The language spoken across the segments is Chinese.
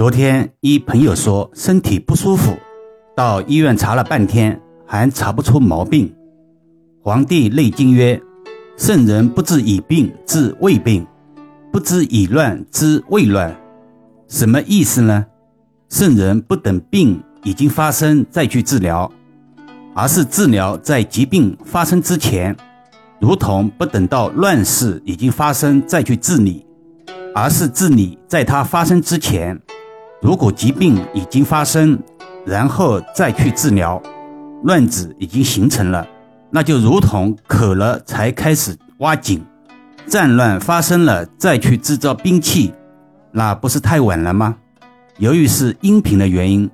昨天一朋友说身体不舒服，到医院查了半天还查不出毛病。《黄帝内经》曰：“圣人不知以病治未病，不知以乱治未乱。”什么意思呢？圣人不等病已经发生再去治疗，而是治疗在疾病发生之前，如同不等到乱世已经发生再去治理，而是治理在它发生之前。如果疾病已经发生，然后再去治疗，乱子已经形成了，那就如同渴了才开始挖井，战乱发生了再去制造兵器，那不是太晚了吗？由于是音频的原因，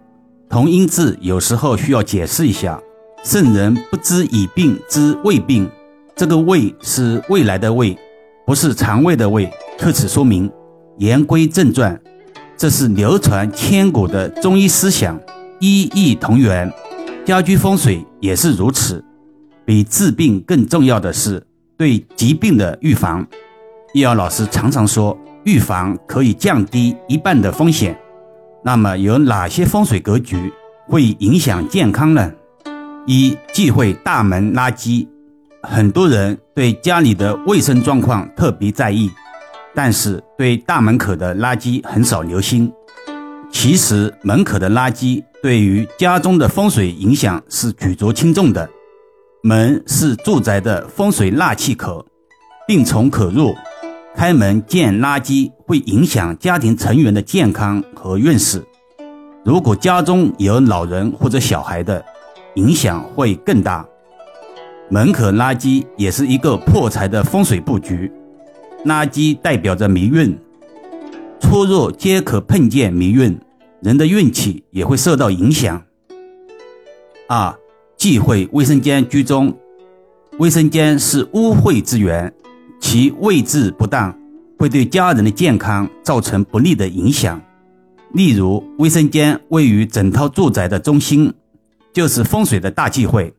同音字有时候需要解释一下。圣人不知以病知未病，这个未是未来的未，不是肠胃的胃。特此说明。言归正传。这是流传千古的中医思想，医异同源，家居风水也是如此。比治病更重要的是对疾病的预防。易遥老师常常说，预防可以降低一半的风险。那么有哪些风水格局会影响健康呢？一忌讳大门垃圾。很多人对家里的卫生状况特别在意。但是对大门口的垃圾很少留心。其实门口的垃圾对于家中的风水影响是举足轻重的。门是住宅的风水纳气口，病从口入。开门见垃圾会影响家庭成员的健康和运势。如果家中有老人或者小孩的，影响会更大。门口垃圾也是一个破财的风水布局。垃圾代表着霉运，出入皆可碰见霉运，人的运气也会受到影响。二、忌讳卫生间居中，卫生间是污秽之源，其位置不当会对家人的健康造成不利的影响。例如，卫生间位于整套住宅的中心，就是风水的大忌讳，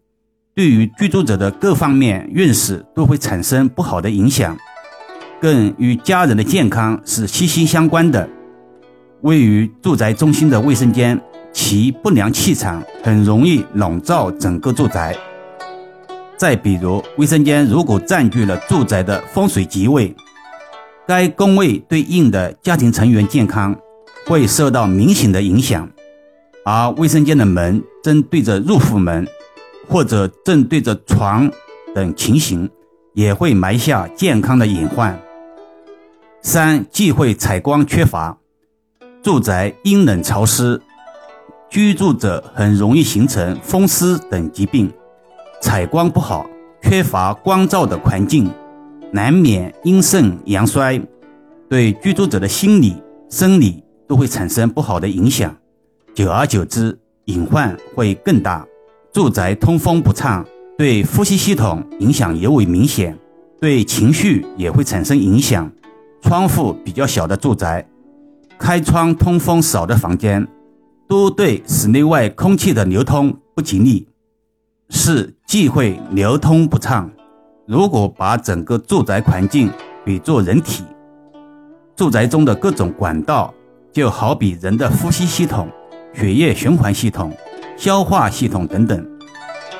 对于居住者的各方面运势都会产生不好的影响。更与家人的健康是息息相关的。位于住宅中心的卫生间，其不良气场很容易笼罩整个住宅。再比如，卫生间如果占据了住宅的风水吉位，该宫位对应的家庭成员健康会受到明显的影响。而卫生间的门正对着入户门，或者正对着床等情形，也会埋下健康的隐患。三忌讳采光缺乏，住宅阴冷潮湿，居住者很容易形成风湿等疾病。采光不好，缺乏光照的环境，难免阴盛阳衰，对居住者的心理、生理都会产生不好的影响。久而久之，隐患会更大。住宅通风不畅，对呼吸系统影响尤为明显，对情绪也会产生影响。窗户比较小的住宅，开窗通风少的房间，都对室内外空气的流通不吉利。四忌讳流通不畅。如果把整个住宅环境比作人体，住宅中的各种管道就好比人的呼吸系统、血液循环系统、消化系统等等，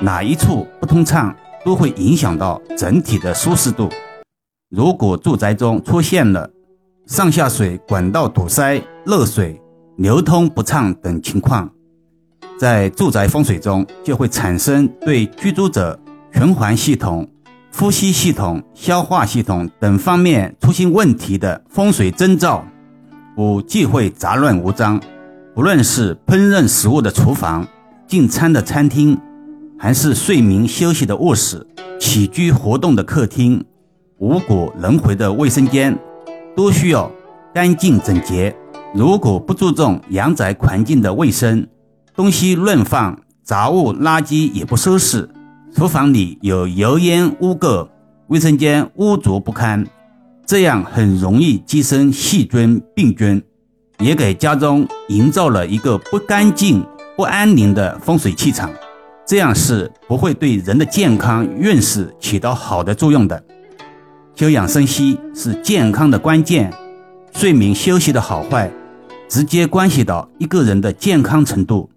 哪一处不通畅，都会影响到整体的舒适度。如果住宅中出现了上下水管道堵塞、漏水、流通不畅等情况，在住宅风水中就会产生对居住者循环系统、呼吸系统、消化系统等方面出现问题的风水征兆。五忌讳杂乱无章，不论是烹饪食物的厨房、进餐的餐厅，还是睡眠休息的卧室、起居活动的客厅。五谷轮回的卫生间都需要干净整洁。如果不注重阳宅环境的卫生，东西乱放，杂物垃圾也不收拾，厨房里有油烟污垢，卫生间污浊不堪，这样很容易滋生细菌病菌，也给家中营造了一个不干净、不安宁的风水气场。这样是不会对人的健康运势起到好的作用的。休养生息是健康的关键，睡眠休息的好坏，直接关系到一个人的健康程度。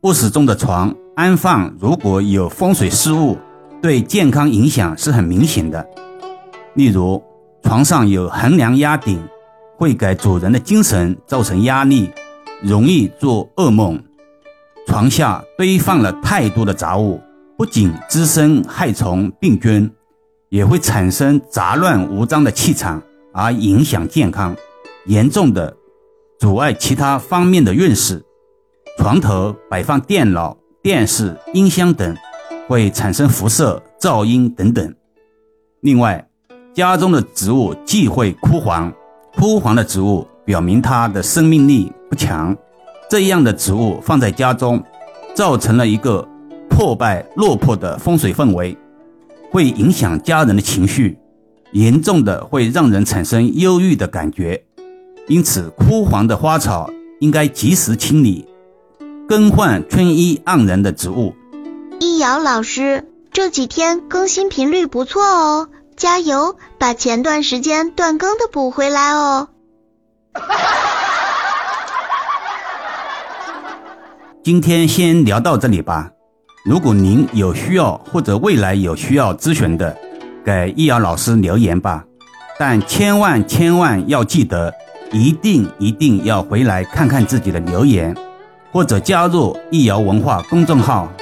卧室中的床安放如果有风水失误，对健康影响是很明显的。例如，床上有横梁压顶，会给主人的精神造成压力，容易做噩梦。床下堆放了太多的杂物，不仅滋生害虫病菌，也会产生杂乱无章的气场，而影响健康，严重的阻碍其他方面的运势。床头摆放电脑、电视、音箱等，会产生辐射、噪音等等。另外，家中的植物忌讳枯黄，枯黄的植物表明它的生命力不强。这样的植物放在家中，造成了一个破败落魄的风水氛围，会影响家人的情绪，严重的会让人产生忧郁的感觉。因此，枯黄的花草应该及时清理，更换春意盎然的植物。易遥老师这几天更新频率不错哦，加油，把前段时间断更的补回来哦。今天先聊到这里吧。如果您有需要或者未来有需要咨询的，给易遥老师留言吧。但千万千万要记得，一定一定要回来看看自己的留言，或者加入易遥文化公众号